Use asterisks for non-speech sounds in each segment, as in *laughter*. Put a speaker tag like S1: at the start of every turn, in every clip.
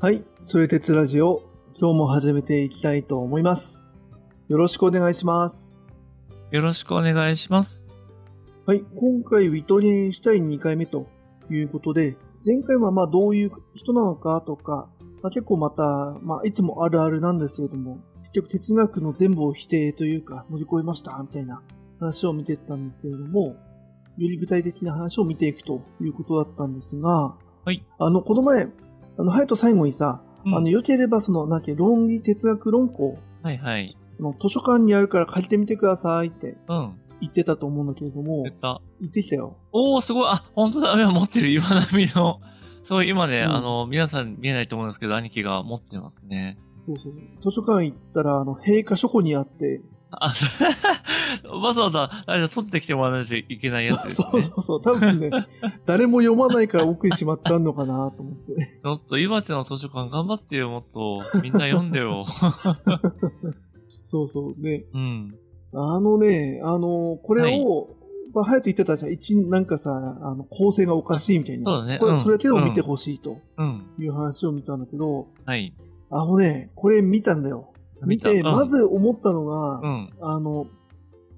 S1: はい。それ鉄ラジオ、今日も始めていきたいと思います。よろしくお願いします。
S2: よろしくお願いします。
S1: はい。今回、ウィトリンシュタイン2回目ということで、前回はまあどういう人なのかとか、まあ、結構また、まあいつもあるあるなんですけれども、結局哲学の全部を否定というか乗り越えましたみたいな話を見てったんですけれども、より具体的な話を見ていくということだったんですが、
S2: はい。
S1: あの、この前、あの、ハヤト最後にさ、
S2: うん
S1: あの、良ければその、なんて、論理哲学論考
S2: はいはい。
S1: あの図書館にあるから借りてみてくださいって
S2: うん。
S1: 言ってたと思うんだけれども
S2: 言、った。
S1: 言ってきたよ。
S2: おー、すごい。あ、本当だ。今持ってる岩波の。そう、今ね、
S1: うん
S2: あの、皆さん見えないと思うんですけど、兄貴が持ってますね。
S1: そうそう。図書館行ったら、あの、閉課書庫にあって、
S2: あ、*laughs* わざわざ、あれだ、取ってきてもらわないといけないやつですね。
S1: そうそうそう。多分ね、*laughs* 誰も読まないから奥にしまってんのかなと思って。
S2: ちょっと、岩手の図書館頑張ってよ、もっと。みんな読んでよ。*laughs*
S1: そうそう。で、
S2: うん。
S1: あのね、あの、これを、まあ、ハヤト言ってたじゃん。一、なんかさ、あの、構成がおかしいみたいな。これ
S2: そうだねうん
S1: それだけでも見てほしいと
S2: うん。
S1: いう話を見たんだけど、
S2: はい。
S1: あのね、これ見たんだよ。見て、まず思ったのが、
S2: うん。
S1: あの、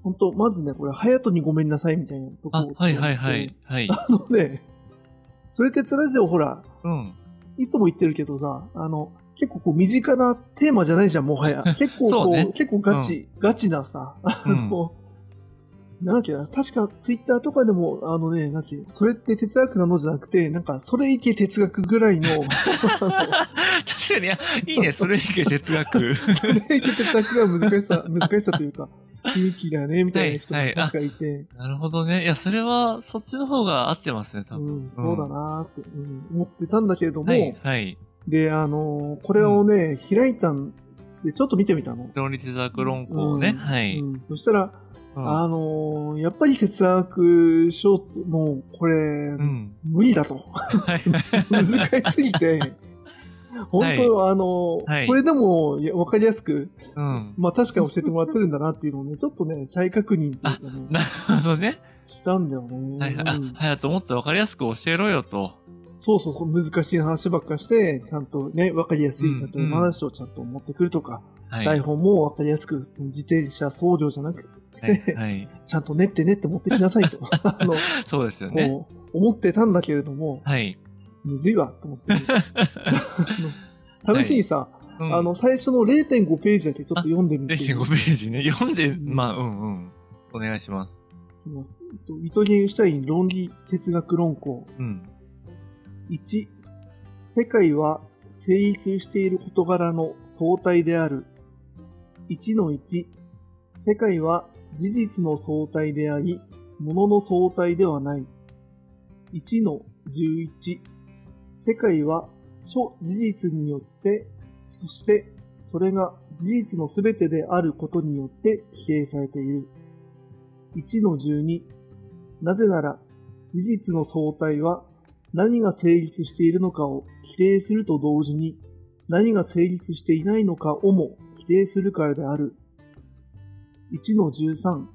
S1: 本当まずね、これ、ハヤトにごめんなさいみたいなとこ
S2: はいはいはい。はい。*laughs*
S1: あのね、それ鉄ラジオほら、
S2: うん。
S1: いつも言ってるけどさ、あの、結構こう身近なテーマじゃないじゃん、もはや。*laughs* 結構こう、
S2: そうね
S1: 結構ガチ、ガチなさ、あの、なんだっけな、確かツイッターとかでも、あのね、なんだっけ、それって哲学なのじゃなくて、なんか、それいけ哲学ぐらいの、*laughs*
S2: 確かに、あいいね、それいけ哲学。
S1: それいけ哲学が難しさ、難しさというか、雰囲気だね、みたいな人が
S2: はいはい
S1: 確かいて、
S2: なるほどね。いや、それは、そっちの方が合ってますね、多分。
S1: うん、そうだなーって、うん思ってたんだけれども、
S2: はい、はい。
S1: で、あのーこれをね、開いたんで、ちょっと見てみたの。
S2: 論理哲学論考をね、
S1: うん
S2: はい。
S1: うんそしたら、
S2: うん
S1: あのーやっぱり哲学書、もう、これ、
S2: うん。
S1: 無理だと。
S2: はい、*laughs*
S1: 難しすぎて、本当、あのー
S2: はい
S1: これでもいやわかりやすく、
S2: うん。
S1: まあ確かに教えてもらってるんだなっていうのをね、*laughs* ちょっとね、再確認っていうかね、
S2: なるほどね。
S1: したんだよね。
S2: はい、は
S1: うん、
S2: はやともっとわかりやすく教えろよと。
S1: そうそう難しい話ばっかして、ちゃんとね、わかりやすい、
S2: うん
S1: 例えば話をちゃんと持ってくるとか、
S2: はい。
S1: 台本もわかりやすく、その自転車僧侶じゃなく、
S2: はい。はい。*laughs*
S1: ちゃんと練って練って持ってきなさいと、*laughs* あの、
S2: そうですよね。
S1: 思ってたんだけれども、
S2: はい。
S1: むずいわ、と思って。*laughs* 試しにさ、
S2: うん
S1: あの、、最初の0.5ページだけちょっと読んでみて。
S2: 0.5ページね。読んで、
S1: ん
S2: まあ、うんうん。お願いします。
S1: ウィトゲンシュタイン論理哲学論考。
S2: うん。
S1: 1、世界は成立している事柄の相対である。1の1、世界は事実の相対であり、物の相対ではない。1の11、世界は諸事実によって、そしてそれが事実のすべてであることによって否定されている。1の12、なぜなら事実の相対は何が成立しているのかを否定すると同時に、何が成立していないのかをも否定するからである。1の13、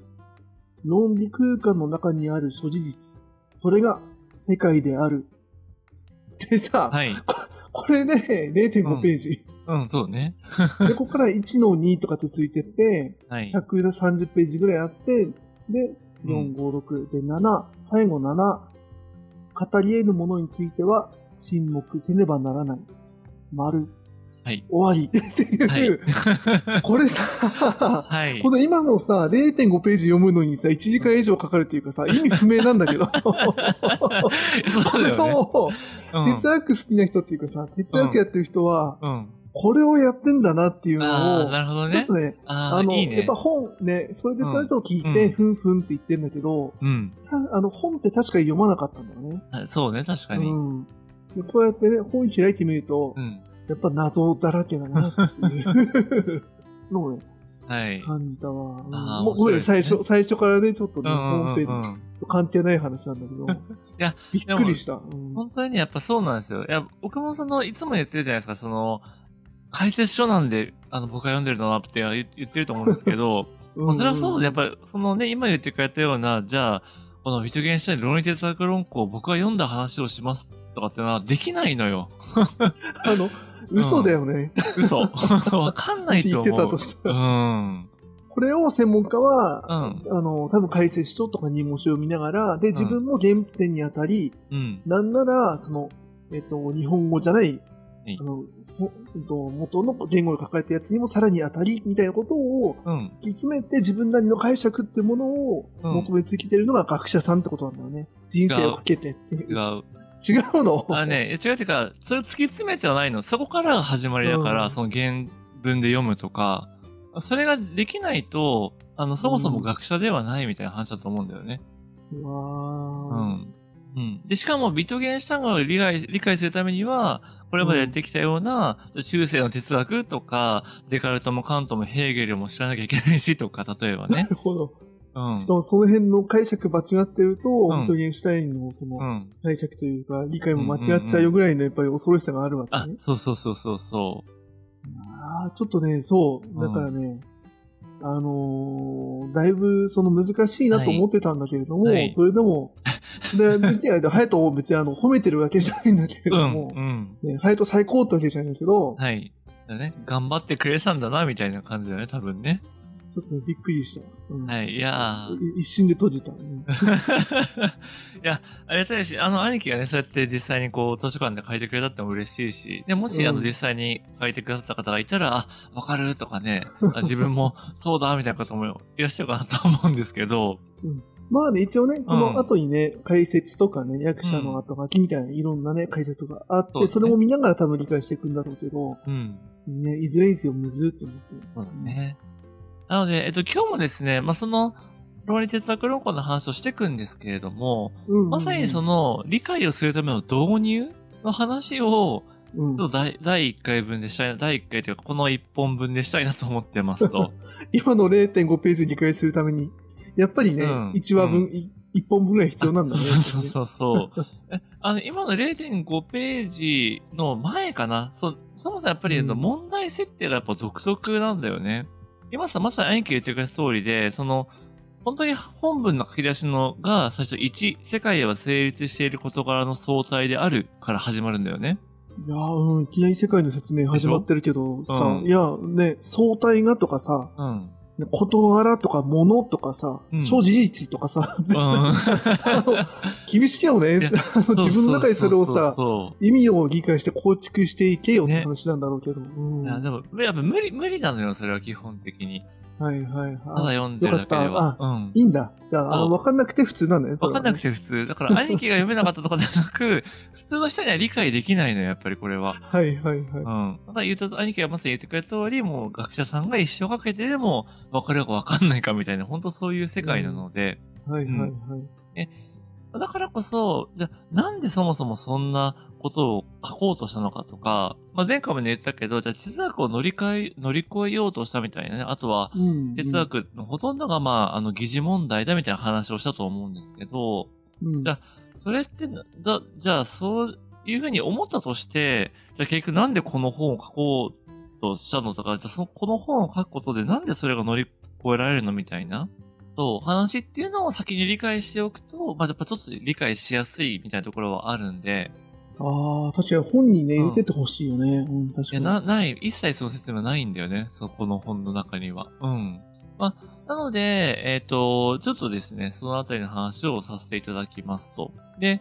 S1: 論理空間の中にある諸事実、それが世界である。でさ、
S2: はい。
S1: これね、0.5ページ。
S2: うん、そうね。
S1: で、ここから1の2とかってついてって、
S2: はい。
S1: 130ページぐらいあって、で、
S2: うん
S1: 4、5、6、で、7、最後7、語り得るものについては沈黙せねばならない。丸、
S2: はい。
S1: 終わり *laughs* っていう、
S2: はい。*laughs*
S1: これさ、
S2: はい
S1: こ。の今のさ、0.5ページ読むのにさ、1時間以上かかるっていうかさ、意味不明なんだけど。*laughs*
S2: そうだよね。
S1: 哲学好きな人っていうかさ、哲学やってる人は、
S2: うん。
S1: これをやってんだなっていうのを、
S2: なるほどね
S1: ちょっと。ね、
S2: あ
S1: の、
S2: いいね
S1: やっぱ。本ね、それでそれを聞いて、
S2: うん
S1: ふんふんって言ってんだけど、
S2: うん。
S1: たあの、本って確かに読まなかったんだよね。
S2: あそうね、確かに。
S1: うん。でこうやってね、本開いてみると、
S2: うん。
S1: やっぱ謎だらけだなっていうのをね、*laughs*
S2: はい。
S1: 感じたわ。うん
S2: あー
S1: もう最初、最初からね、ちょっとね、本編。と関係ない話なんだけど。い
S2: や、
S1: びっくりした。うん
S2: 本当にね、やっぱそうなんですよ。いや、僕もその、いつも言ってるじゃないですか、その、解説書なんで、あの、僕が読んでるのはって言言ってると思うんですけど、*laughs* まあそれはそうで、やっぱり、そのね、今言ってくれたような、じゃあ、このビトゲンシュタイン論理哲学論考を僕が読んだ話をしますとかってのはできないのよ。*laughs*
S1: あの、嘘だよね。
S2: 嘘。*laughs* わかんないと思う。
S1: 言ってたとした
S2: う
S1: ら。
S2: ん。
S1: これを専門家は、
S2: うん。
S1: あの、多分解説書とか入門書を見ながら、で、自分も原点にあたり、
S2: うん。
S1: なんなら、その、えっと、日本語じゃない、
S2: はい
S1: あの、元の言語で書かれたやつにもさらに当たり、みたいなことを
S2: うん。
S1: 突き詰めて自分なりの解釈ってものを
S2: うん
S1: 求め続けてるのが学者さんってことなんだよね。人生をかけてっていう。
S2: 違う。
S1: 違うの？
S2: あのね、違うっていうか、それを突き詰めてはないの。そこからが始まりだから、
S1: うん
S2: その原文で読むとか、それができないと、あの、そもそも学者ではないみたいな話だと思うんだよね。
S1: う
S2: う
S1: わー
S2: ん。うん。で、しかも、ビトゲンシュタインを理解理解するためには、これまでやってきたような、中世の哲学とか、デカルトもカントもヘーゲルも知らなきゃいけないしとか、例えば
S1: な
S2: ね。
S1: るほど。
S2: うん
S1: しか。もその辺の解釈間違ってると、
S2: ん
S1: ビトゲンシュタインのその
S2: うん。
S1: 解釈というか、理解も間違っちゃうよぐらいのやっぱり恐ろしさがあるわけ
S2: あ
S1: ね。、
S2: そうそうそうそうそ
S1: ああ、ちょっとね、そう。だからね、あのーだいぶその難しいなと思ってたんだけれども、
S2: はいはい
S1: それでも、*laughs* で別にあれで、ハヤトを別にあの褒めてるわけじゃないんだけれ
S2: う。うん。
S1: ども、
S2: うん。
S1: ね、ハヤト最高ってわけじゃないけど、
S2: はい。だね。頑張ってくれたんだな、みたいな感じだよね、多分ね。
S1: ちょっとねびっくりした。うん
S2: はい。いや
S1: 一瞬で閉じた。うん *laughs*
S2: いや、ありがたいし、あの、兄貴がね、そうやって実際にこう、図書館で書いてくれたっても嬉しいし、で、もし、
S1: うん
S2: あの、実際に書いてくださった方がいたら、あ、わかるとかね、あ自分も *laughs* そうだ、みたいな方もいらっしゃるかなと思うんですけど、
S1: まあね、一応ね、この後にね、解説とかね、役者の後書きみたいないろんなね、解説とかあって、
S2: そね
S1: それも見ながら多分理解していくんだろうけど、
S2: うん。
S1: ね、いずれにせよむずって思って。
S2: そうだね。なので、えっと、今日もですね、まあ、その、論理哲学論考の話をしていくんですけれども、
S1: うんうんうん。
S2: まさにその、理解をするための導入の話を、
S1: うん
S2: ちょっと第第1回分でしたいな、第1回というか、この1本分でしたいなと思ってますと。*laughs*
S1: 今の0.5ページ理解するために、やっぱりね、
S2: うん
S1: 1話分、
S2: う
S1: い1本分ぐらい必要なんだね。
S2: そうそうそうそう。えあの、今の0.5ページの前かな？そう、そもそもやっぱり、問題設定がやっぱ独特なんだよね。今さ、まさに兄貴が言ってくれた通りで、その、本当に本文の書き出しのが最初1、世界は成立している事柄の相対であるから始まるんだよね。
S1: いやーうん、いきなり世界の説明始まってるけど、さ、
S2: うん
S1: いや、ね、相対がとかさ、
S2: うん。
S1: ね事柄とか物とかさ、
S2: うん。
S1: 超事実とかさ、全部。*laughs* 厳しいよね。自分の中でそれをさ、意味を理解して構築していけよって
S2: ね。
S1: 話なんだろうけど。うん。
S2: でも、やっぱ無理、無理なのよ、それは基本的に。
S1: はいはいはい。
S2: ただ読んでるだけでは
S1: っ。
S2: うん。
S1: いいんだ。じゃあ、わかんなくて普通なんだね。それはね
S2: わかんなくて普通。だから兄貴が読めなかったとかではなく、*laughs* 普通の人には理解できないのよ、やっぱりこれは。
S1: はいはいはい。
S2: うん。だから言うと、兄貴がまさに言ってくれた通り、もう学者さんが一生かけてでも、分かるか分かんないかみたいな、本当そういう世界なので、
S1: はいはいはい。
S2: だからこそ、じゃあ、なんでそもそもそんなことを書こうとしたのかとか、まあ、前回もね言ったけど、じゃあ哲学を乗り換え、乗り越えようとしたみたいなね、あとは、
S1: うん
S2: 哲学のほとんどがまあ、あの、疑似問題だみたいな話をしたと思うんですけど、
S1: うん。
S2: じゃあそれってな、だ、じゃあ、そういうふうに思ったとして、じゃあ結局なんでこの本を書こうとしたのとか、じゃあその、この本を書くことでなんでそれが乗り越えられるのみたいな、そう、話っていうのを先に理解しておくと、まあ、やっぱちょっと理解しやすいみたいなところはあるんで、
S1: ああ、確かに本にね、
S2: うん
S1: 入れててほしいよね。うん、確
S2: いや、
S1: かに。
S2: な、ない、一切その説明はないんだよね。そこの本の中には。うん。まあ、なので、えっ、と、ちょっとですね、そのあたりの話をさせていただきますと。で、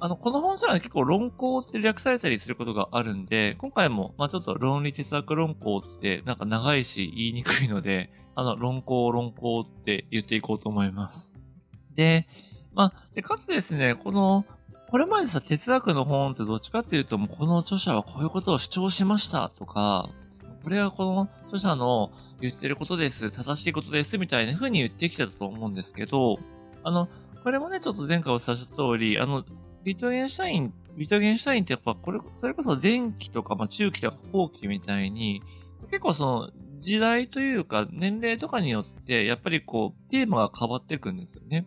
S2: あの、この本書は結構論考って略されたりすることがあるんで、今回も、まあちょっと論理哲学論考ってなんか長いし言いにくいので、あの、論考論考って言っていこうと思います。で、まあ、で、かつですね、この、これまでさ、哲学の本ってどっちかっていうと、もうこの著者はこういうことを主張しましたとか、これはこの著者の言ってることです、正しいことです、みたいな風に言ってきたと思うんですけど、あの、これもね、ちょっと前回お伝えした通り、あの、ビトゲンシュタイン、ビトゲンシュタインってやっぱ、これ、それこそ前期とか、まあ中期とか後期みたいに、結構その、時代というか、年齢とかによって、やっぱりこう、テーマが変わっていくんですよね。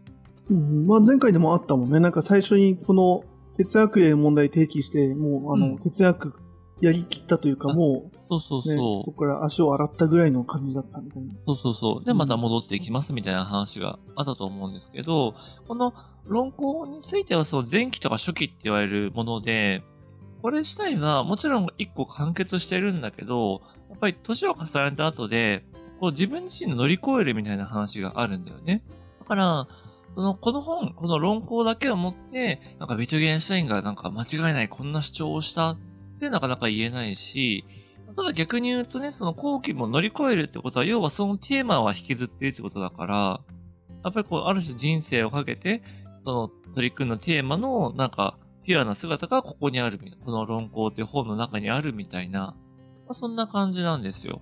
S1: うん、まあ前回でもあったもんね。なんか最初にこの哲学への問題提起して、もうあの、
S2: うん
S1: 哲学やりきったというか、
S2: あ
S1: も
S2: そうそう
S1: う、
S2: そう。
S1: ね、そこから足を洗ったぐらいの感じだったみたいな。
S2: そうそうそう。で、
S1: うん
S2: また戻っていきますみたいな話があったと思うんですけど、この論考についてはその前期とか初期って言われるもので、これ自体はもちろん一個完結してるんだけど、やっぱり年を重ねた後で、こう自分自身の乗り越えるみたいな話があるんだよね。だから、その、この本、この論考だけを持って、なんかビトゲンシュタインがなんか間違いないこんな主張をしたってなかなか言えないし、ただ逆に言うとね、その後期も乗り越えるってことは、要はそのテーマは引きずっているってことだから、やっぱりこう、ある種人生をかけて、その取り組んだテーマの、なんか、ピュアな姿がここにある、この論考って本の中にあるみたいな、まあ、そんな感じなんですよ。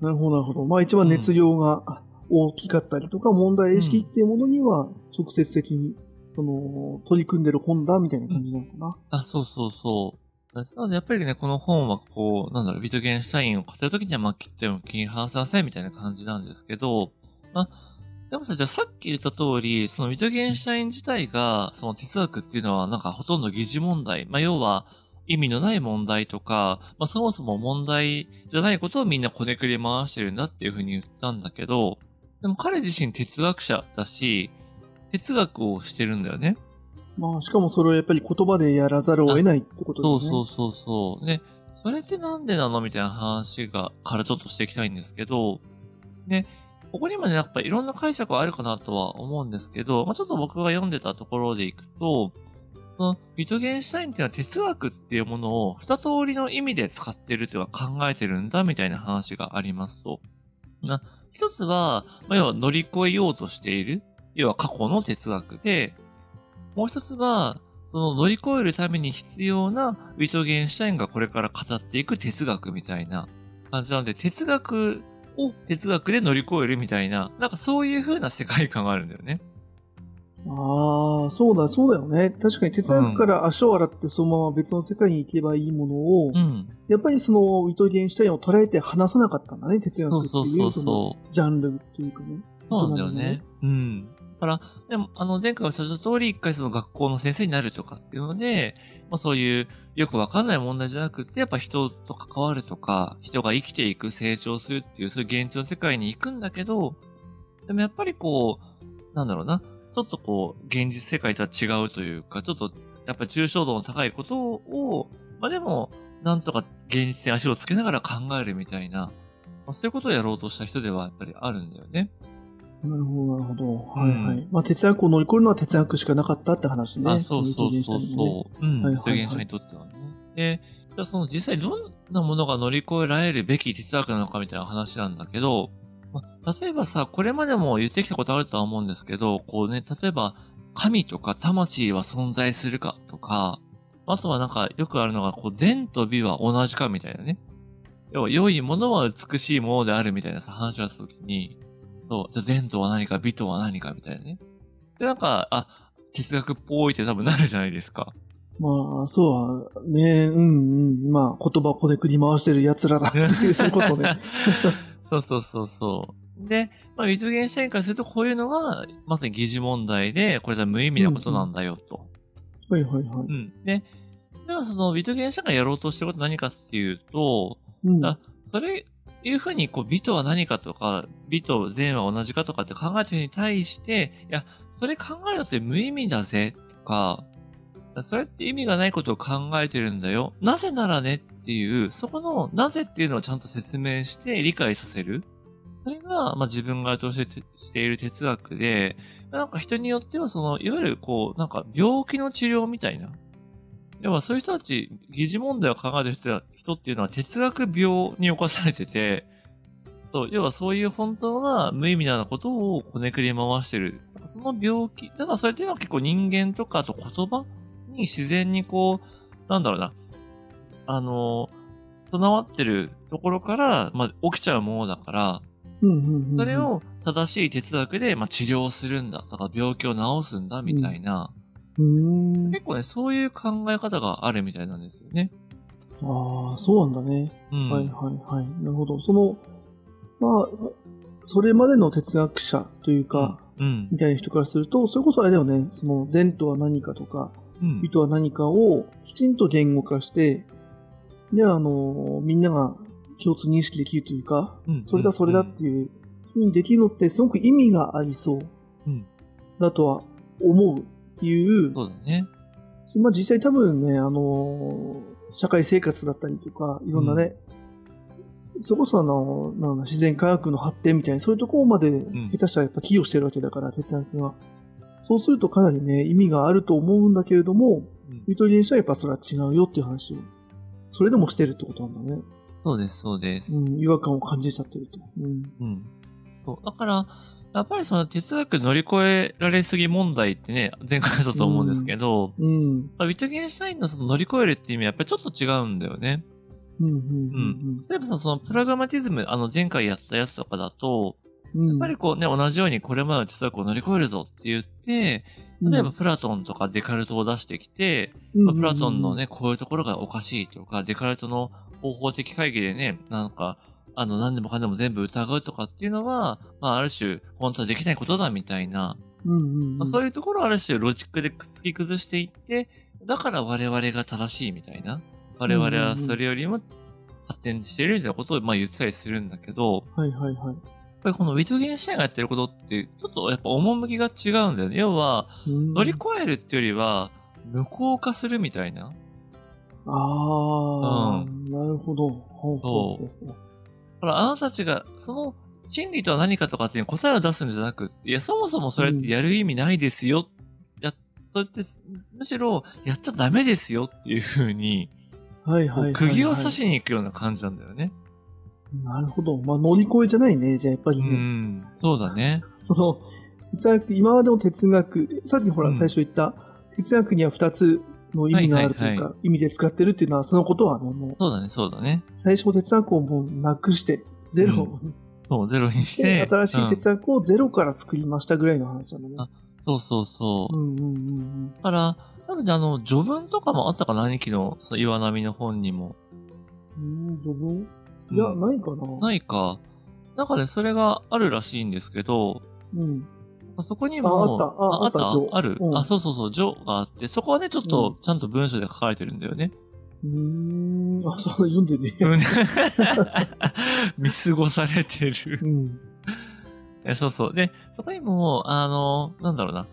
S1: なるほど、なるほど。まあ一番熱量が大きかったりとか、うん、問題意識っていうものには直接的に、その、取り組んでる本だみたいな感じなのかな。うん、
S2: あ、そうそうそう。なので、やっぱりね、この本は、こう、なんだろう、ビトゲンシュタインを語るときには、まあ、切っても気に離せませんみたいな感じなんですけど、まあ、でもさ、じゃあさっき言った通り、そのビトゲンシュタイン自体が、その哲学っていうのは、なんかほとんど疑似問題。まあ、要は、意味のない問題とか、まあ、そもそも問題じゃないことをみんなこねくり回してるんだっていうふうに言ったんだけど、でも彼自身哲学者だし、哲学をしてるんだよね。
S1: まあ、しかもそれをやっぱり言葉でやらざるを得ないってこと
S2: ですね。そうそうそうそう。ね、それってなんでなのみたいな話が、からちょっとしていきたいんですけど、ね、ここにもね、やっぱいろんな解釈はあるかなとは思うんですけど、まあちょっと僕が読んでたところでいくと、その、ビトゲンシュタインっていうのは哲学っていうものを二通りの意味で使ってるっていうか考えてるんだみたいな話がありますと。まあ、一つは、まあ、要は乗り越えようとしている。要は過去の哲学で、もう一つは、その乗り越えるために必要なウィトゲンシュタインがこれから語っていく哲学みたいな感じなので、哲学を哲学で乗り越えるみたいな、なんかそういう風な世界観があるんだよね。
S1: ああ、そうだ、そうだよね。確かに哲学から足を洗ってそのまま別の世界に行けばいいものを、うん、やっぱりそのウィトゲンシュタインを捉えて話さなかったんだね、哲学っていうそうそうそうそうジャンルっていうかね。
S2: そうなんだよね。うん。から、でも、あの、前回おっしゃった通り、一回その学校の先生になるとかっていうので、まあそういうよくわかんない問題じゃなくて、やっぱ人と関わるとか、人が生きていく、成長するっていう、そういう現実の世界に行くんだけど、でもやっぱりこう、なんだろうな、ちょっとこう、現実世界とは違うというか、ちょっと、やっぱ抽象度の高いことを、まあでも、なんとか現実に足をつけながら考えるみたいな、まあ、そういうことをやろうとした人ではやっぱりあるんだよね。
S1: なるほど、なるほど。はいはい。まあ、哲学を乗り越えるのは哲学しかなかったって話ね。
S2: あ、そうそうそうそう。うん。表現者にとってはね。で、じゃあその実際どんなものが乗り越えられるべき哲学なのかみたいな話なんだけど、まあ、例えばさ、これまでも言ってきたことあるとは思うんですけど、こうね、例えば、神とか魂は存在するかとか、あとはなんかよくあるのが、こう、善と美は同じかみたいなね。要は、良いものは美しいものであるみたいなさ、話がしたときに、そう、じゃあ善とは何か美とは何かみたいなね。で、なんか、あ、哲学っぽいって多分なるじゃないですか。
S1: まあ、そうね、うんうん。まあ、言葉こねくり回してる奴らだっていう、それこそね。*laughs*
S2: そうそうそうそう。で、まあ、ウィトゲンシャインからするとこういうのは、まさに疑似問題で、これは無意味なことなんだよと。
S1: はいはいはい。
S2: うん。で、ではその、ウィトゲンシャインがやろうとしてることは何かっていうと、うん、それいうふうに、こう、美とは何かとか、美と善は同じかとかって考えてるに対して、いや、それ考えるのって無意味だぜ、とか、それって意味がないことを考えてるんだよ。なぜならねっっていう、そこのなぜっていうのをちゃんと説明して理解させる。それが、まあ、自分がとしてしている哲学で、なんか人によってはその、いわゆるこう、なんか病気の治療みたいな。要はそういう人たち、疑似問題を考える人人っていうのは哲学病に侵されてて、そう、要はそういう本当は無意味なことをこねくり回してる。その病気、ただそれっていうのは結構人間とかあと言葉に自然にこう、なんだろうな、あの、備わってるところから、まあ、起きちゃうものだから、それを正しい哲学で、まあ、治療するんだとか病気を治すんだみたいな、うん、結構ね、そういう考え方があるみたいなんですよね。
S1: ああ、そうなんだね。うん、はいはいはい。なるほど。その、まあ、それまでの哲学者というか、うん、みたいな人からすると、それこそあれだよね、その善とは何かとか、美とは何かをきちんと言語化して、で、あの、みんなが共通認識できるというか、うん、それだそれだっていう、ふうにできるのってすごく意味がありそう。だとは思うっていう。
S2: そうだね。
S1: まあ実際多分ね、あの、社会生活だったりとか、いろんなね、それこそあの、なんだ自然科学の発展みたいな、そういうところまで
S2: ん
S1: 下手したらやっぱ寄与してるわけだから、哲学は。そうするとかなりね、意味があると思うんだけれども、
S2: うん
S1: ビトリエンシュタインはやっぱそれは違うよっていう話を、それでもしてるってことなんだね。
S2: そうです、そうです。
S1: うん、違和感を感じちゃってると。うん。
S2: うん。そう。だから、やっぱりその哲学乗り越えられすぎ問題ってね、前回だったと思うんですけど、
S1: うん。
S2: まあウィトゲンシュタインのその乗り越えるっていう意味はやっぱりちょっと違うんだよね。
S1: うん。うん。
S2: うん。例えばさ、そのプラグマティズム、あの前回やったやつとかだと、
S1: うん。
S2: やっぱりこうね、同じようにこれまでの哲学を乗り越えるぞって言って、例えばプラトンとかデカルトを出してきて、まあプラトンの、ね、こういうところがおかしいとか、デカルトの方法的会議でね、なんか、あの、何でもかんでも全部疑うとかっていうのは、まあ、ある種、本当はできないことだみたいな、まあ、そういうところをある種、ロジックで突き崩していって、だから我々が正しいみたいな。我々はそれよりも発展しているみたいなことを、まあ、言ったりするんだけど、
S1: はいはいはい。
S2: やっぱりこのウィトゲンシュタインがやってることって、ちょっとやっぱ趣が違うんだよね。要は、
S1: うん
S2: 乗り越えるっていうよりは、無効化するみたいな。
S1: ああ、
S2: う
S1: なるほど。ほう
S2: だからあなたたちが、その真理とは何かとかっていう答えを出すんじゃなくいや、そもそもそれってやる意味ないですよ。や、それって、むしろ、やっちゃダメですよっていう風に、
S1: はいはいはい、はい。
S2: 釘を刺しに行くような感じなんだよね。
S1: なるほど。まあ乗り越えじゃないね。じゃあやっぱり
S2: う
S1: ね。
S2: ん。そうだね。
S1: その、哲学、今までの哲学、さっきほら
S2: うん
S1: 最初言った、哲学には二つの意味があるというか、
S2: はいはいは
S1: 意味で使ってるっていうのは、そのことはね、もう、
S2: そうだね、そうだね。
S1: 最初の哲学をもうなくして、ゼロに
S2: そう、ゼロにし
S1: して、
S2: て。
S1: 新しい
S2: うん
S1: 哲学をゼロから作りましたぐらいの話なのね。
S2: あそうそうそう。
S1: うんうんうん
S2: だから、多分ね、あの、序文とかもあったかな、兄貴の、その岩波の本にも。
S1: うん。うん、序文？いや、
S2: うん
S1: ないかな。
S2: ないか。なんかね、それがあるらしいんですけど、
S1: うん。
S2: そこにも、
S1: ああったああった序
S2: ある、
S1: うん
S2: あ、そうそうそう、序があって、そこはね、ちょっと、ちゃんと文章で書かれてるんだよね。
S1: うーん。あ、そう、読んでね。
S2: うん *laughs* 見過ごされてる
S1: う。ん。
S2: えそうそう。で、そこにも、あの、なんだろうな。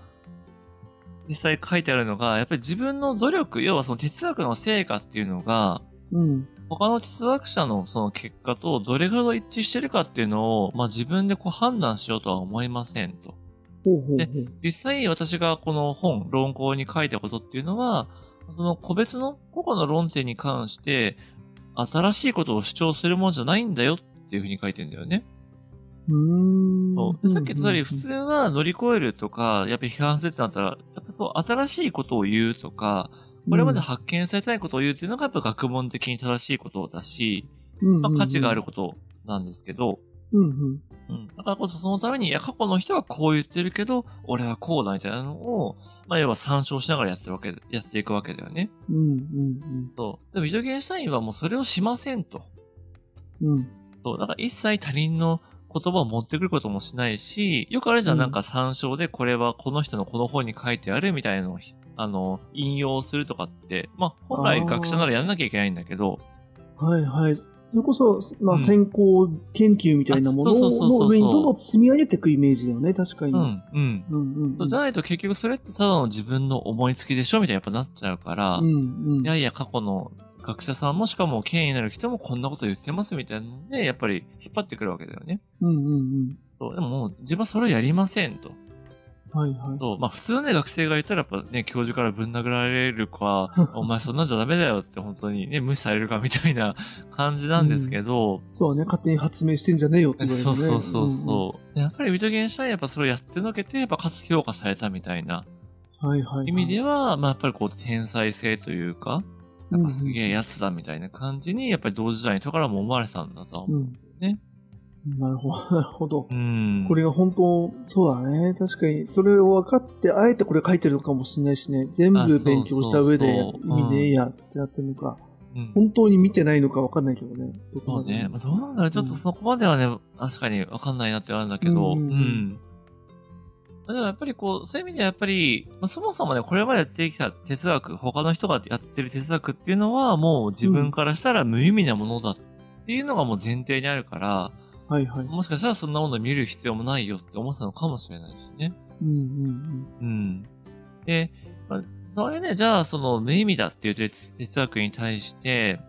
S2: 実際書いてあるのが、やっぱり自分の努力、要はその哲学の成果っていうのが、
S1: うん。
S2: 他の哲学者のその結果とどれぐらい一致してるかっていうのを、まあ自分でこう判断しようとは思いませんと。
S1: ほうほうほう。
S2: 実際私がこの本、論考に書いたことっていうのは、その個別の個々の論点に関して、新しいことを主張するものじゃないんだよっていうふうに書いてるんだよね。
S1: うーん。
S2: そうでさっき言った通り、普
S1: うん
S2: 通は乗り越えるとか、やっぱり批判するってなったら、やっぱそう、新しいことを言うとか、これまで発見されてないことを言うっていうのがやっぱ学問的に正しいことだし、まあ、価値があることなんですけど、
S1: うんうん。
S2: うん。だからこそそのために、いや、過去の人はこう言ってるけど、俺はこうだみたいなのを、まあ、要は参照しながらやってるわけで、やっていくわけだよね。
S1: うんうん
S2: そう。でも、ビトゲンシュタインはもうそれをしませんと。
S1: うん。うん。
S2: そう。だから一切他人の言葉を持ってくることもしないし、よくあるじゃん、
S1: うん
S2: なんか参照でこれはこの人のこの本に書いてあるみたいなのを、あの、引用するとかって、まあ、本来学者ならやらなきゃいけないんだけど、
S1: はいはい。それこそ、まあ、
S2: うん
S1: 先行研究みたいなもの
S2: あそうそうそうそう
S1: の上にどんどん積み上げていくイメージだよね、確かに。
S2: うん、うん。
S1: うんうんうん。
S2: じゃないと結局それってただの自分の思いつきでしょみたいなやっぱなっちゃうから、
S1: うんうん。
S2: いやいや、過去の学者さんもしかも権威のある人もこんなこと言ってますみたいなので、やっぱり引っ張ってくるわけだよね。
S1: うんうんうん。
S2: そうでももう自分はそれをやりませんと。
S1: はいはい。
S2: そうまあ普通のね、学生がいたらやっぱね、教授からぶん殴られるか、*laughs* お前そんなんじゃダメだよって本当にね、無視されるかみたいな *laughs* 感じなんですけど、
S1: そうね、勝手に発明してんじゃねえよって言われるね。
S2: そうそうそうそう、やっぱりウィトゲンシュタインやっぱそれをやってのけて、やっぱかつ評価されたみたいな
S1: うん。はいはいはい。
S2: 意味では、まあやっぱりこう天才性というか、なんかすげえやつだみたいな感じに、やっぱり同時代の人からも思われたんだとは思うんですよね。
S1: なるほど、*laughs* なるほど。
S2: うん。
S1: これが本当、そうだね。確かに、それを分かって、あえてこれ書いてるのかもしれないしね。全部勉強した上で、意味ねえやってなってるのか、
S2: うん
S1: 本当に見てないのか分かんないけどね。ど
S2: そうね。まあ、どうなんだろう。ちょっとそこまではね、確かにわかんないなってあるんだけど、
S1: う
S2: うんん。まあでもやっぱりこう、そういう意味ではやっぱり、まあ、そもそもね、これまでやってきた哲学、他の人がやってる哲学っていうのは、もう自分からしたら無意味なものだっていうのがもう前提にあるから、
S1: はいはい。
S2: もしかしたらそんなものを見る必要もないよって思ってたのかもしれないしね。
S1: うんうん
S2: うん。で、まあそれね、じゃあ、その無意味だっていう哲学に対して、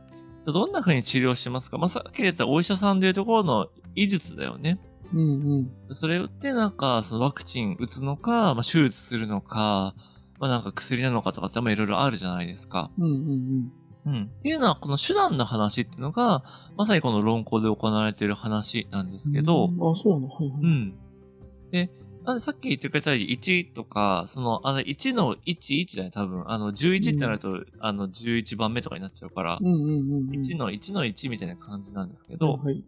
S2: どんな風に治療しますか？まあ、さっき言ったお医者さんでいうところの医術だよね。
S1: うんうん。
S2: それってなんか、そのワクチン打つのか、まあ、手術するのか、まあ、なんか薬なのかとかってまあいろいろあるじゃないですか。
S1: うんうん
S2: うん。っていうのは、この手段の話っていうのが、まさにこの論考で行われている話なんです
S1: うん。
S2: けど、
S1: うんあ、そうなのはいはい。
S2: うん。で、なんでさっき言ってくれたように1とか、その、あの1の11だよ、多分。あの、11ってなると、あの、11番目とかになっちゃうから、
S1: うんうんうんうん。
S2: 1の1の1みたいな感じなんですけど、
S1: はい。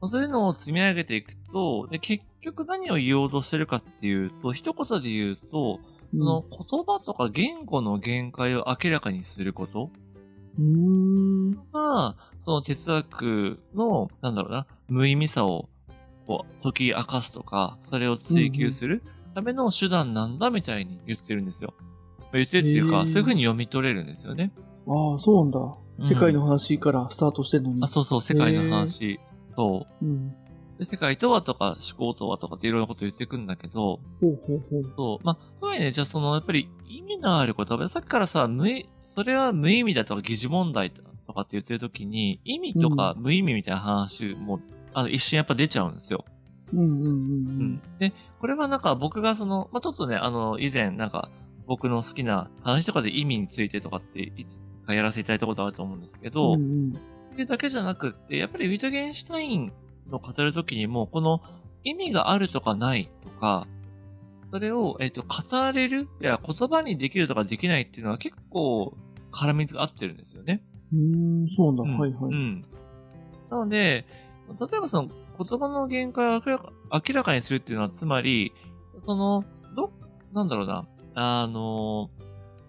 S2: まあそういうのを積み上げていくと、で、結局何を言おうとしてるかっていうと、一言で言うと、その言葉とか言語の限界を明らかにすること。が、その哲学の、なんだろうな、無意味さを、こう、解き明かすとか、それを追求するための手段なんだみたいに言ってるんですよ。言ってるっていうか、そういう風に読み取れるんですよね。
S1: ああ、そうなんだ。
S2: うん
S1: 世界の話からスタートしてんのに。
S2: あ、そうそう、世界の話。そう。
S1: うん。
S2: で世界とはとか、思考とはとかっていろんなこと言ってくんだけど、
S1: ほうほうほう。
S2: そう。まあ、そういうね、じゃあその、やっぱり意味のある言葉、さっきからさ、無意、それは無意味だとか疑似問題とかって言ってるときに、意味とか無意味みたいな話も、あの、一瞬やっぱ出ちゃうんですよ。
S1: うんうんうんう
S2: うん
S1: ん。。
S2: で、これはなんか僕がその、まあ、ちょっとね、あの、以前なんか、僕の好きな話とかで意味についてとかって、いつかやらせていただいたことあると思うんですけど、
S1: うんうん
S2: っていうだけじゃなくって、やっぱりウィトゲンシュタインの語るときにも、この意味があるとかないとか、それを、えっ、と、語れるいや、言葉にできるとかできないっていうのは結構絡みが合ってるんですよね。
S1: うーん、そうなんだ。
S2: うん
S1: はいはい。
S2: うん。なので、例えばその言葉の限界を明らかにするっていうのは、つまり、その、ど、なんだろうな、あの、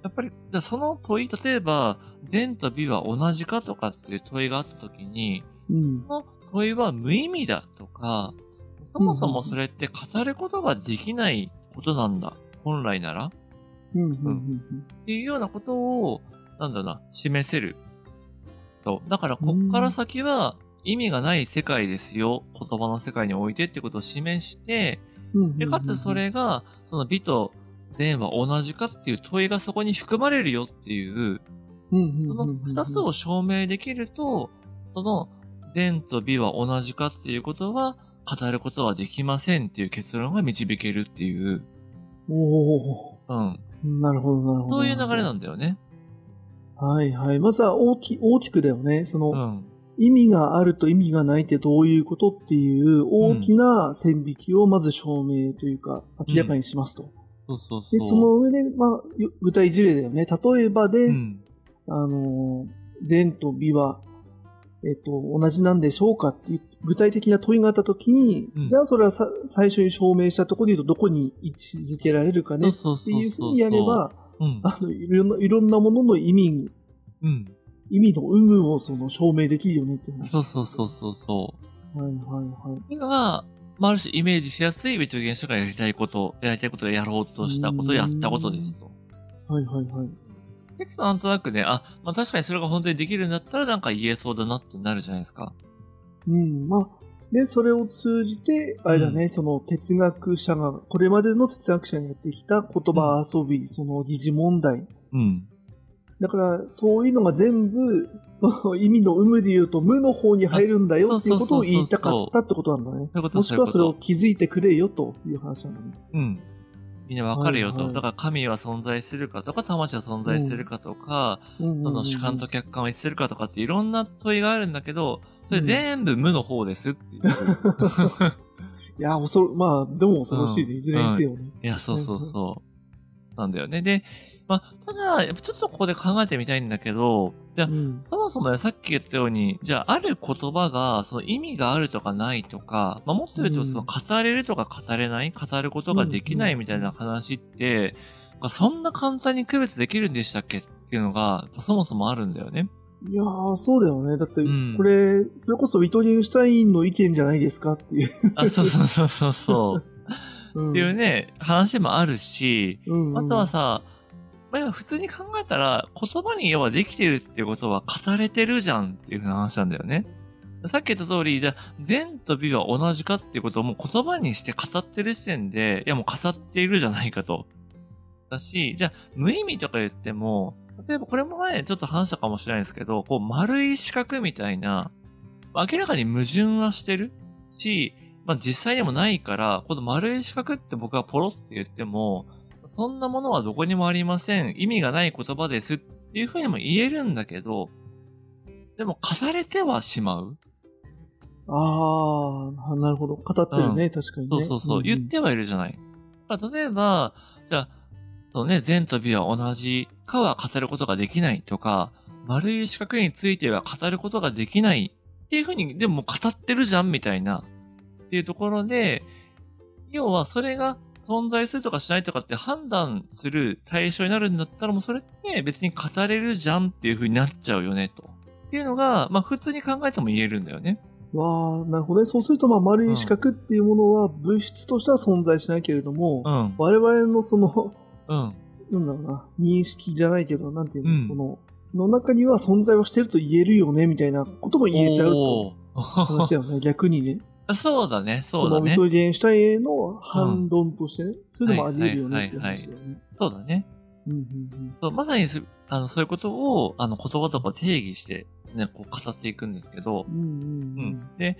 S2: やっぱり、じゃあその問い、例えば、善と美は同じかとかっていう問いがあったときに、
S1: うん。
S2: その問いは無意味だとか、そもそもそれって語ることができないことなんだ。本来なら。っ
S1: うんうんうん
S2: ていうようなことを、なんだろうな、示せる。そう。だから、こっから先は意味がない世界ですよ。言葉の世界においてってことを示して。で、かつそれが、その美と善は同じかっていう問いがそこに含まれるよっていう、その二つを証明できると、その善と美は同じかっていうことは、語ることはできませんっていう結論が導けるっていう、
S1: おお
S2: うん。
S1: ーなるほど、なるほど。
S2: そういう流れなんだよね。
S1: はいはい。まずは大き大きくだよね。その、
S2: うん。
S1: 意味があると意味がないってどういうことっていう大きな線引きをまず証明というか明らかにしますと。
S2: そうそうそう。
S1: で、その上で、まあ、よ具体事例だよね。例えばで、
S2: うん。
S1: あの、善と美は、えっと、同じなんでしょうかっていう具体的な問いがあったときに、
S2: うん
S1: じゃあそれはさ最初に証明したところで言うとどこに位置づけられるかねっていうふうにやれば、
S2: うん。
S1: あの、いろんな、いろんなものの意味に、
S2: うん。
S1: 意味の有無をその証明できるよねって話。
S2: そうそうそうそうそう。
S1: はいはいはい。
S2: っていうのが、まあ、ある種イメージしやすいビトゲン書がやりたいこと、やりたいことをやろうとしたことをやったことですと。
S1: はいはいはい。
S2: 結構なんとなくね、あ、まあ確かにそれが本当にできるんだったらなんか言えそうだなってなるじゃないですか。
S1: うん、まあ、で、それを通じて、あれだね、その哲学者が、これまでの哲学者がやってきた言葉遊び、その疑似問題。
S2: うん。
S1: だから、そういうのが全部、その意味の有無で言うと、無の方に入るんだよっていうことを言いたかったってことなんだね。もしくはそれを気づいてくれよという話なんだね。
S2: うん。みんなわかるよと。
S1: はいはい
S2: だから神は存在するかとか、魂は存在するかとか、
S1: うんうんうん
S2: その主観と客観は一致するかとかっていろんな問いがあるんだけど、それ全部無の方ですっていう。*laughs*
S1: いや、恐ろ、まあ、でも恐ろしいね。いずれにせよね。
S2: いや、そうそうそう。なんだよね。で、まあ、ただ、やっぱちょっとここで考えてみたいんだけど、じゃあ
S1: うん。
S2: そもそもね、さっき言ったように、じゃあ、ある言葉が、その意味があるとかないとか、まあ、もっと言うと、
S1: うん
S2: その語れるとか語れない、語ることができないみたいな話って、そんな簡単に区別できるんでしたっけっていうのが、そもそもあるんだよね。
S1: いやー、そうだよね。だって、
S2: うん
S1: これ、それこそウィトゲンシュタインの意見じゃないですかっていう。
S2: あ、そうそうそうそうそう。*laughs*
S1: うん
S2: っていうね、話もあるし、
S1: うんうん
S2: あとはさ、まあ、普通に考えたら、言葉に要はできてるっていうことは語れてるじゃんっていうふうな話なんだよね。さっき言った通り、じゃあ、善と美は同じかっていうことをもう言葉にして語ってる時点で、いやもう語っているじゃないかと。だし、じゃあ、無意味とか言っても、例えばこれも前ちょっと話したかもしれないですけど、こう丸い四角みたいな、明らかに矛盾はしてるし、まあ実際にもないから、この丸い四角って僕がポロって言っても、そんなものはどこにもありません。意味がない言葉ですっていうふうにも言えるんだけど、でも語れてはしまう。
S1: ああ、なるほど。語ってるね、うん、確かに
S2: ね。そうそうそう、うんうん、言ってはいるじゃない。例えば、じゃあ、そうね、善と美は同じかは語ることができないとか、丸い四角については語ることができないっていうふうに、でも語ってるじゃんみたいな、っていうところで、要はそれが存在するとかしないとかって判断する対象になるんだったらもうそれって別に語れるじゃんっていうふうになっちゃうよねと。っていうのが、まあ普通に考えても言えるんだよね。
S1: わあ、なるほどね。そうすると、まあ、丸い四角っていうものは物質としては存在しないけれども、うん、我々のその、うん、なんだろうな、認識じゃないけど、なんていうの、うん、この、の中には存在はしてると言えるよね、みたいなことも言えちゃうと。話だよね、逆にね。
S2: そうだね、そうだ
S1: ね。そのミトゲンシュタインへの反論としてね、うん、そういうのもあり得るよねって話だよね。
S2: そうだね。うんうんうん、そうまさにあのそういうことをあの言葉とか定義してね、こう語っていくんですけど、うん、うん、で、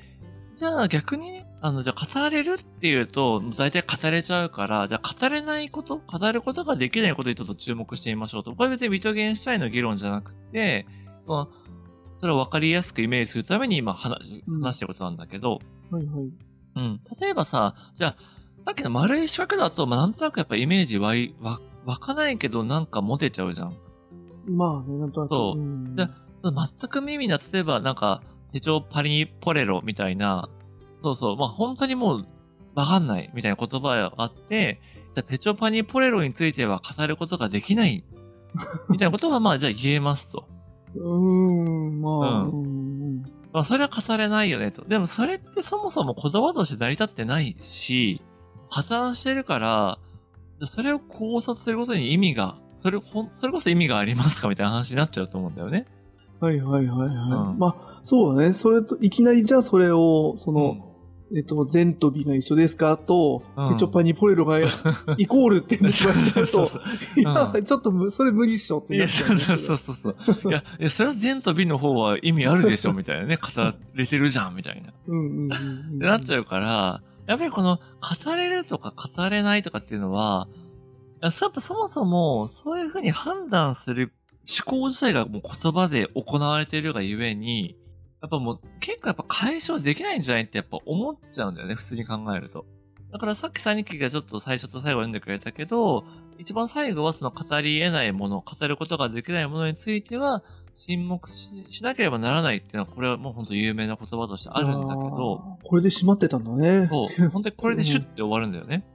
S2: じゃあ逆にね、あの、じゃあ語れるっていうと、大体語れちゃうから、じゃあ語れないこと、語ることができないことにちょっと注目してみましょうと。これ別にビトゲンシュタインの議論じゃなくて、その、それを分かりやすくイメージするために今話話してることなんだけど、
S1: うん、はいはい。
S2: うん。例えばさ、じゃあ、さっきの丸い四角だと、まあ、なんとなくやっぱイメージ湧い、湧かないけどなんかモテちゃうじゃん。
S1: まあね、なんとなく。
S2: そう。うん、じゃ全く耳な、例えばなんか、手帳パリポレロみたいな、そうそう、まあ本当にもう、わかんないみたいな言葉があって、じゃあペチョパニポレロについては語ることができないみたいなことはまあじゃあ言えますと。
S1: うーん、まあ、うん。
S2: まあそれは語れないよねと。でもそれってそもそも言葉として成り立ってないし、破綻してるから、それを考察することに意味が、それ、ほん、それこそ意味がありますかみたいな話になっちゃうと思うんだよね。
S1: はいはいはいはい。うん、まあ、そうだね。それと、いきなりじゃあそれを、その、うん、えっと、全と美が一緒ですか？と、うん、ョパニポレロが *laughs* イコールって言われちゃうと、いや、ちょっとそれ無理っしょってなっちゃう、
S2: そうそうそうそう。いや、いや、それは全と美の方は意味あるでしょみたいなね。*laughs* 語れてるじゃんみたいな。うんうんうん、うん。ってなっちゃうから、やっぱりこの、語れるとか語れないとかっていうのは、やっぱそもそも、そういうふうに判断する思考自体がもう言葉で行われているがゆえに、やっぱもう結構やっぱ解消できないんじゃないってやっぱ思っちゃうんだよね、普通に考えると。だからさっき三日記がちょっと最初と最後読んでくれたけど、一番最後はその語り得ないもの、語ることができないものについては、沈黙しなければならないっていうのは、これはもう本当有名な言葉としてあるんだけど。
S1: これで閉まってたんだね。
S2: そう。本当にこれでシュッて終わるんだよね。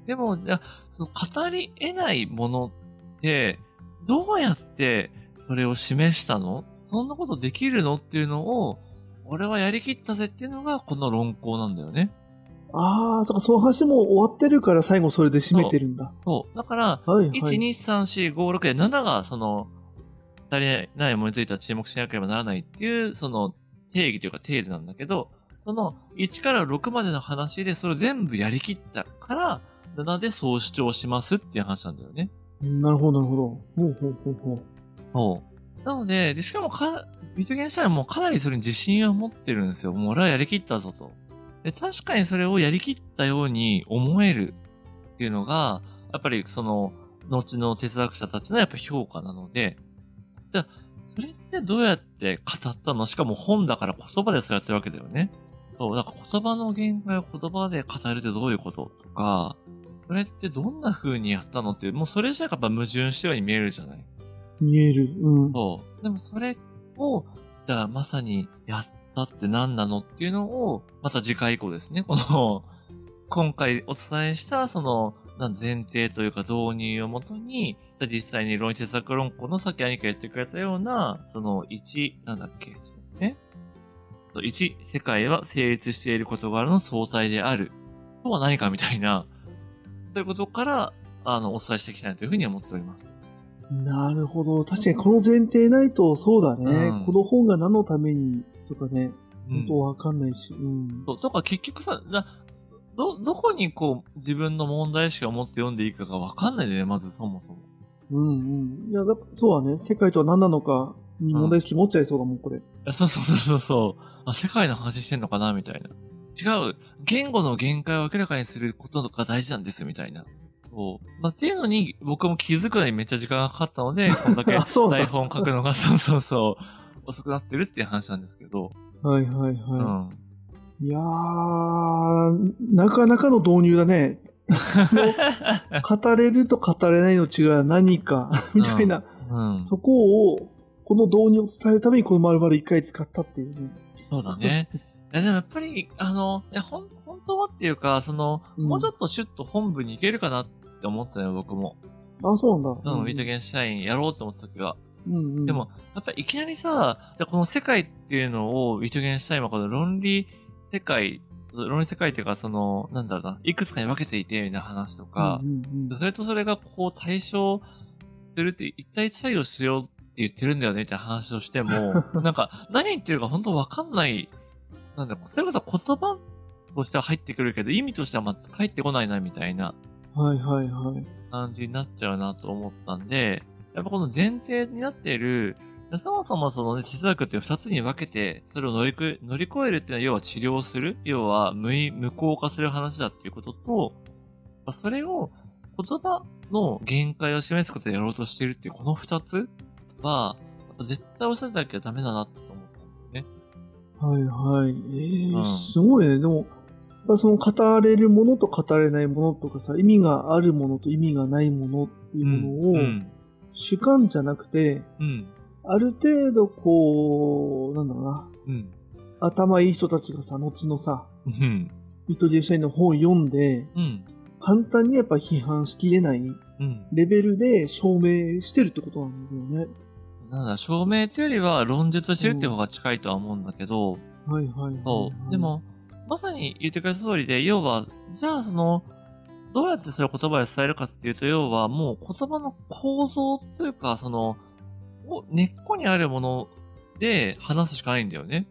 S2: うん、でも、じゃその語り得ないものって、どうやってそれを示したの？そんなことできるの？っていうのを、俺はやりきったぜっていうのがこの論考なんだよね。
S1: ああ、そか、その話も終わってるから最後それで締めてるんだ。
S2: そう。だから、はいはい、1、2、3、4、5、6で7がその、足りないものについては注目しなければならないっていう、その定義というかテーズなんだけど、その1から6までの話でそれを全部やりきったから、7でそう主張しますっていう話なんだよね。
S1: なるほど、なるほど。ほうほうほうほう。
S2: そう。なので、でしかもか、ウィトゲンシュタインもかなりそれに自信を持ってるんですよ。もう俺はやりきったぞと。で、確かにそれをやりきったように思えるっていうのが、やっぱりその、後の哲学者たちのやっぱ評価なので、じゃあ、それってどうやって語ったの？しかも本だから言葉でそうやってるわけだよね。そう、だから言葉の限界を言葉で語るってどういうこととか、それってどんな風にやったのっていう、もうそれじゃやっぱ矛盾したように見えるじゃない
S1: 見える。うん。
S2: そう。でもそれを、じゃあまさにやったって何なのっていうのを、また次回以降ですね。この、今回お伝えした、その、前提というか導入をもとに、実際に論理哲学論考のさっき兄貴が言ってくれたような、その1、なんだっけ、ね。1、世界は成立している事柄の相対である。とは何かみたいな、そういうことから、あの、お伝えしていきたいというふうに思っております。
S1: なるほど。確かにこの前提ないと、そうだね、うん、この本が何のためにとかね、本当わかんないし。うん。
S2: そう、とか結局さ、な、ど、どこにこう、自分の問題意識を持って読んでいいかがわかんないんだよね、まずそもそも。
S1: うんうん。いや、だそうだね。世界とは何なのかに問題意識持っちゃいそうだもん、これ。
S2: あそうそうそうそうそう。あ、世界の話してんのかなみたいな。違う。言語の限界を明らかにすることが大事なんです、みたいな。そう。まあ、っていうのに、僕も気づくのにめっちゃ時間がかかったので、*laughs* こんだけ台本書くのが、*laughs* そうそうそう、遅くなってるっていう話なんですけど。
S1: はいはい
S2: うん。
S1: はい。いやー、なかなかの導入だね。*laughs* 語れると語れないの違いは何か、みたいな、
S2: うん。
S1: そこを、この導入を伝えるためにこの丸々一回使ったっていうね。
S2: そうだね。いや、でもやっぱり、あの、いや、ほん、本当はっていうか、その、
S1: うん
S2: もうちょっとシュッと本部に行けるかなって思ったよ、僕も。
S1: あ、そうなんだ。
S2: うん、ウィートゲンシュタインやろうと思った時は。
S1: うんうん。
S2: でも、やっぱりいきなりさ、この世界っていうのをウィトゲンシュタインはこの論理世界、論理世界っていうか、その、なんだろうな、いくつかに分けていて、みたいな話とか
S1: う、んうんうん
S2: それとそれがこう対象するって、一対一対応しようって言ってるんだよね、みたいな話をしても、*laughs* なんか、何言ってるか本当分かんない、なんだ、それこそ言葉としては入ってくるけど、意味としては全く入ってこないな、みたいな。
S1: はいはいはい。
S2: 感じになっちゃうなと思ったんで、やっぱこの前提になっている、そもそもそのね、哲学って二つに分けて、それを乗り越え、乗り越えるっていうのは要は治療する、要は無意、無効化する話だっていうことと、まあそれを言葉の限界を示すことでやろうとしているっていうこの二つは、絶対押さえなきゃダメだなと思ったんだよね。
S1: はいはい。えー
S2: うん
S1: すごいね。でも、やっぱその語れるものと語れないものとかさ、意味があるものと意味がないものっていうものを、
S2: うん。
S1: 主観じゃなくて、
S2: うん。
S1: ある程度こう、なんだろうな、
S2: うん。
S1: 頭いい人たちがさ、後のさ、
S2: うん。
S1: ビトリエシャインの本を読んで、
S2: うん。
S1: 簡単にやっぱ批判しきれない
S2: うん。
S1: レベルで証明してるってことなんだよね。
S2: なんだ、証明っていうよりは論述してるっていう方が近いとは思うんだけど、
S1: はいはいはい、はい。
S2: そう。で、も、まさに言ってくれた通りで、要は、じゃあその、どうやってそれを言葉で伝えるかっていうと、要はもう言葉の構造というか、その、根っこにあるもので話すしかないんだよね。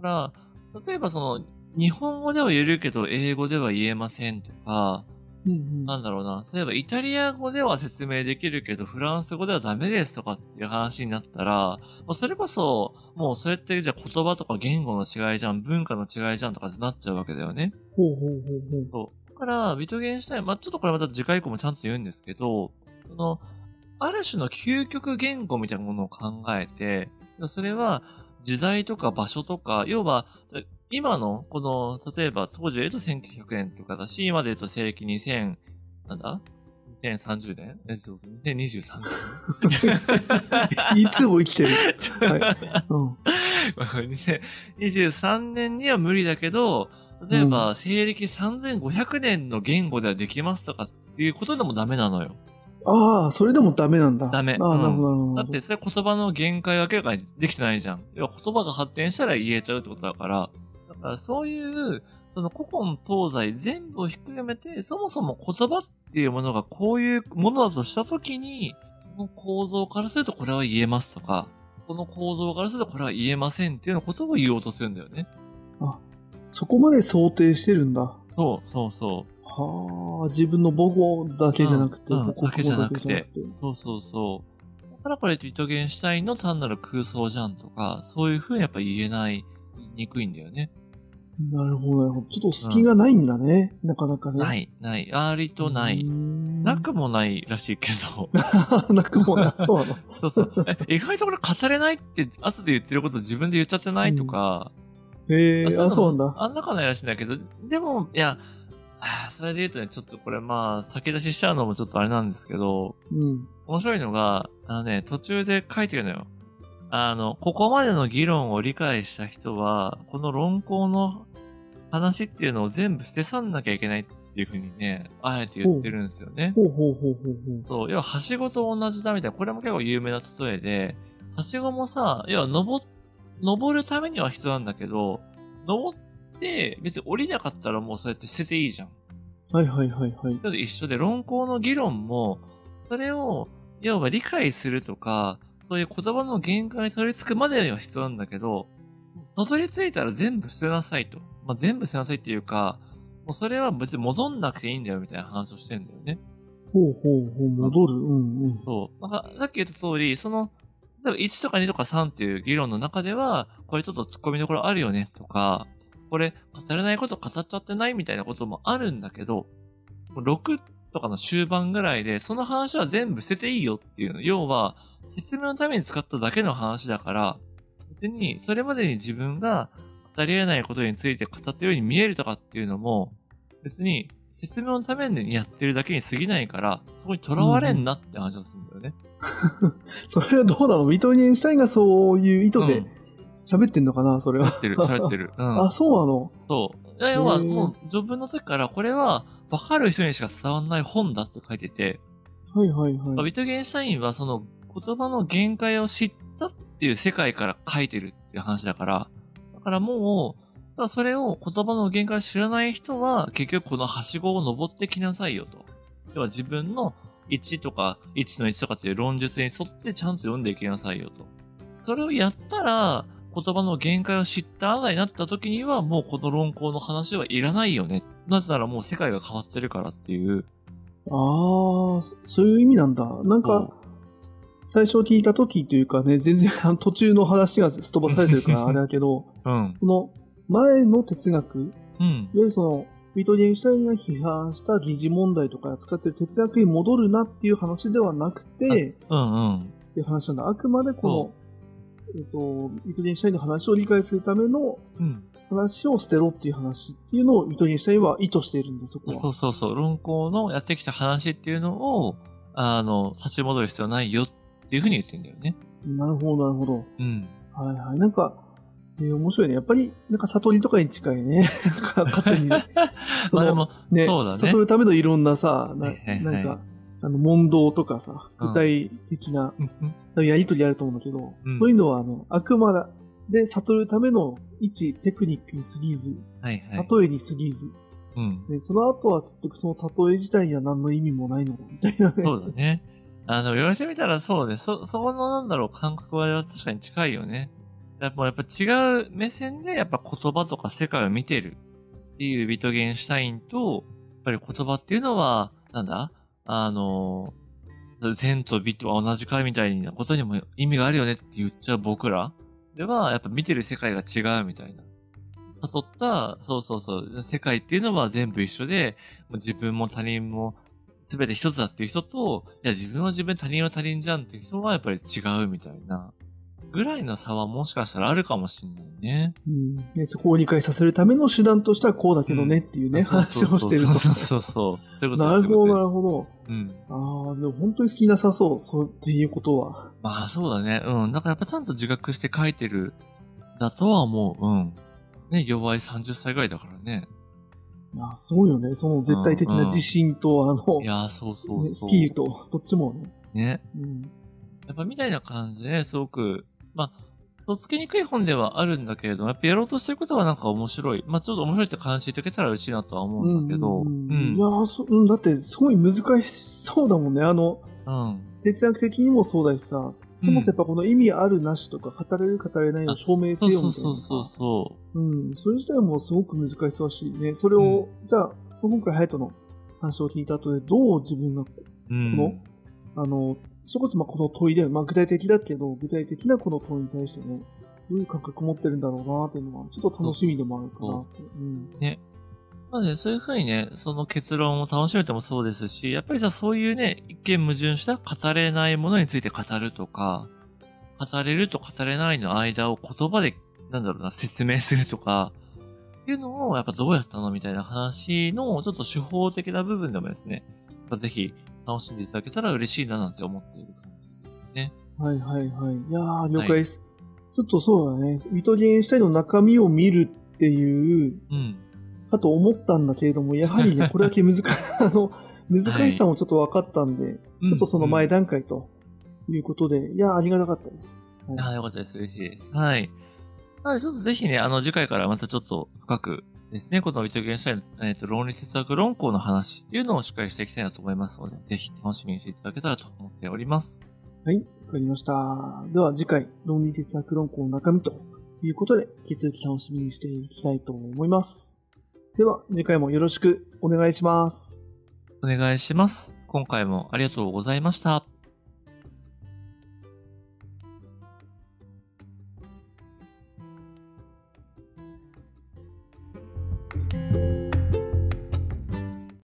S2: だから、例えばその、日本語では言えるけど、英語では言えませんとか、
S1: うんうん、
S2: なんだろうな。例えば、イタリア語では説明できるけど、フランス語ではダメですとかっていう話になったら、それこそ、もうそれってじゃあ言葉とか言語の違いじゃん、文化の違いじゃんとかってなっちゃうわけだよね。
S1: ほうほうほうほう。
S2: だから、ビトゲンシュタイン、まあ、ちょっとこれまた次回以降もちゃんと言うんですけど、その、ある種の究極言語みたいなものを考えて、それは時代とか場所とか、要は、今の、この、例えば当時で言うと1900年とかだし、今で言うと西暦2000、なんだ ?2030 年？え、そうそう、2023年。
S1: いつも生きてる。*laughs* はい。うん。
S2: 2023年には無理だけど、例えば、西暦3500年の言語ではできますとかっていうことでもダメなのよ。
S1: ああ、それでもダメなんだ。
S2: ダメ
S1: ああ、
S2: うん
S1: なるほど。
S2: だって、それ言葉の限界を明らかにできてないじゃん。要は言葉が発展したら言えちゃうってことだから。だからそういう、その古今東西全部をひっくるめて、そもそも言葉っていうものがこういうものだとしたときに、この構造からするとこれは言えますとか、この構造からするとこれは言えませんっていうようなことを言おうとするんだよね。
S1: そこまで想定してるんだ。
S2: そう、そうそう。
S1: はあ、自分の母語だけじゃなくて、
S2: うんうんだけじゃなくて。そうそうそう。だからこれビトゲンシュタインの単なる空想じゃんとか、そういうふうにやっぱ言えない、言いにくいんだよね。
S1: なるほど、なるほど。ちょっと隙がないんだね。なかなかね。。
S2: ないい、ない。割とない。なくもないらしいけど。*laughs*
S1: なくもな。そうなの。
S2: そうそう。え意外とこれ語れないって後で言ってること自分で言っちゃってないとか。
S1: へえあ、
S2: いの
S1: そうなんだ。
S2: あんなかないらしいんだけど、でも、いや、あーそれで言うとね、ちょっとこれまあ、先出ししちゃうのもちょっとあれなんですけど、
S1: うん。
S2: 面白いのが、あのね、途中で書いてるのよ。あの、ここまでの議論を理解した人は、この論考の話っていうのを全部捨て去んなきゃいけないっていうふうにね、あえて言ってるんですよね。
S1: ほうほうほうほうほう。
S2: そう、要は、はしごと同じだみたいな、これも結構有名な例えで、はしごもさ、要は、登、登るためには必要なんだけど、登って、別に降りなかったらもうそうやって捨てていいじゃん。
S1: はいはいはいはい。
S2: 一緒で、論考の議論も、それを、要は理解するとか、そういう言葉の限界にたどり着くまでには必要なんだけど、たどり着いたら全部捨てなさいと。まあ、全部捨てなさいっていうか、もうそれは別に戻んなくていいんだよみたいな話をしてんだよね。
S1: ほうほうほう、戻る。うんうん。
S2: そう。なんか、さっき言った通り、その、例えば1とか2とか3っていう議論の中では、これちょっと突っ込みどころあるよねとか、これ語れないこと語っちゃってないみたいなこともあるんだけど、6とかの終盤ぐらいで、その話は全部捨てていいよっていうの。要は、説明のために使っただけの話だから、別に、それまでに自分が語り得ないことについて語ったように見えるとかっていうのも、別に、説明のためにやってるだけに過ぎないから、そこに囚われんなって話をするんだよね。*laughs*
S1: それはどうなの？ビトゲンシュタインがそういう意図で
S2: うん
S1: 喋ってんのかな？それは。
S2: 喋ってる、喋ってる。うん。*laughs*
S1: あ、そうなの？
S2: そう。要は、もう、序文の時から、これは、分かる人にしか伝わらない本だって書いてて、
S1: はいはいはい。
S2: ビトゲンシュタインは、その、言葉の限界を知ったっていう世界から書いてるっていう話だから、だからもう、それを言葉の限界を知らない人は、結局このはしごを登ってきなさいよと。要は自分の1とか、1の1とかっていう論述に沿ってちゃんと読んでいきなさいよと。それをやったら、言葉の限界を知ったあなたになった時には、もうこの論考の話はいらないよね。なぜならもう世界が変わってるからっていう。
S1: ああ、そういう意味なんだ。なんか、最初聞いた時というかね、全然途中の話がすっ飛ばされてるから *laughs* あれだけど、
S2: うん。
S1: その前の哲学、いわ
S2: うん。
S1: ゆるその、ビトゲンシュタインが批判した疑似問題とか使ってる哲学に戻るなっていう話ではなくて、
S2: うんうん。
S1: っていう話なんだ。あくまでこの、えっと、ビトゲンシュタインの話を理解するための
S2: うん。
S1: 話を捨てろっていう話っていうのをビトゲンシュタインは意図しているんで、そこは。
S2: そうそうそう。論考のやってきた話っていうのを、あの、立ち戻る必要ないよっていうふうに言ってんだよね。
S1: なるほど、なるほど。
S2: うん。
S1: はいはい。なんか、えー面白いね。やっぱり、なんか悟りとかに近いね。*laughs* なんか勝手に *laughs*
S2: まあでも、
S1: ね、
S2: そうだね
S1: 悟るためのいろんなさ、な
S2: はいはいはい
S1: なんか、あの、問答とかさ、
S2: うん
S1: 具体的な、多分やりとりあると思うんだけど、
S2: うん
S1: そういうのは、あの、あくまで悟るための一テクニックに過ぎず、
S2: はいはい。
S1: 例えに過ぎず、
S2: うん。
S1: ね、その後は結局その例え自体には何の意味もないのだ、みたいなね。
S2: そうだね。あの、言われてみたらそうね。そ、そこのなんだろう、感覚は確かに近いよね。やっぱやっぱ違う目線でやっぱ言葉とか世界を見てるっていうビトゲンシュタインと、やっぱり言葉っていうのは、なんだ？あの、善と美とは同じかみたいなことにも意味があるよねって言っちゃう僕らでは、やっぱ見てる世界が違うみたいな。悟った、そうそうそう、世界っていうのは全部一緒で、自分も他人も全て一つだっていう人と、いや自分は自分他人は他人じゃんっていう人はやっぱり違うみたいな、ぐらいの差はもしかしたらあるかもしんないね。
S1: うんねそこを理解させるための手段としてはこうだけどねっていうね、話をしてると。
S2: そうそうそうそう。そういうこと
S1: なるほど、なる
S2: ど。
S1: ほど。
S2: うん。
S1: ああ、でも本当に好きなさそう、そうっていうことは。
S2: まあそうだね。うん。だからやっぱちゃんと自覚して書いてる、だとは思う。うん。ね、弱い30歳ぐらいだからね。
S1: いや、すごいよね。その絶対的な自信と、あの
S2: い、やー、そうそう
S1: ね
S2: そう。
S1: スキルと、どっちもね。
S2: ね。
S1: うん。
S2: やっぱみたいな感じで、ね、すごく、まあ、とっつきにくい本ではあるんだけれども、やっぱやろうとしてることはなんか面白い。まあちょっと面白いって感じていただけたら嬉しいなとは思うんだけど、
S1: う
S2: うんん。
S1: うんいやーそ、うん、だってすごい難しそうだもんね。あの、
S2: うん。
S1: 哲学的にもそうだしさ、そもそもやっぱこの意味あるなしとか、語れる語れないの証明せよみたいなさ。
S2: そうそうそうそ
S1: うん、それ自体もすごく難しそうだしね、それを、じゃあ、今回、ハヤトの話を聞いた後で、どう自分が、こ
S2: う。うん。
S1: の、あの、それこそまあこの問いで、まあ具体的だけど、具体的なこの問いに対してね、どういう感覚持ってるんだろうなっていうのは、ちょっと楽しみでもあるかなって。うん。
S2: まあね、そういうふうにね、その結論を楽しめてもそうですし、やっぱりさ、そういうね、一見矛盾した語れないものについて語るとか、語れると語れないの間を言葉で、なんだろうな、説明するとか、っていうのを、やっぱどうやったのみたいな話の、ちょっと手法的な部分でもですね、ぜひ楽しんでいただけたら嬉しいななんて思っている感じですね。
S1: はいはいはい。いやー、了解です。ちょっとそうだね、ビトゲンシュタインの中身を見るっていう、
S2: うん。
S1: かと思ったんだけれども、やはりね、*laughs* これだけ難し *laughs* あの、難しさもちょっと分かったんで、ちょっとその前段階ということで、いや、ありがたかったです。はい
S2: ああ、よかったです。嬉しいです。はい。なので、ちょっとぜひね、あの、次回からまたちょっと深くですね、このビトゲンシュタイン、えっ、と、論理哲学論考の話っていうのをしっかりしていきたいなと思いますので、ぜひ楽しみにしていただけたらと思っております。
S1: はい、わかりました。では次回、論理哲学論考の中身ということで、引き続き楽しみにしていきたいと思います。では、次回もよろしくお願いします。
S2: お願いします。今回もありがとうございました。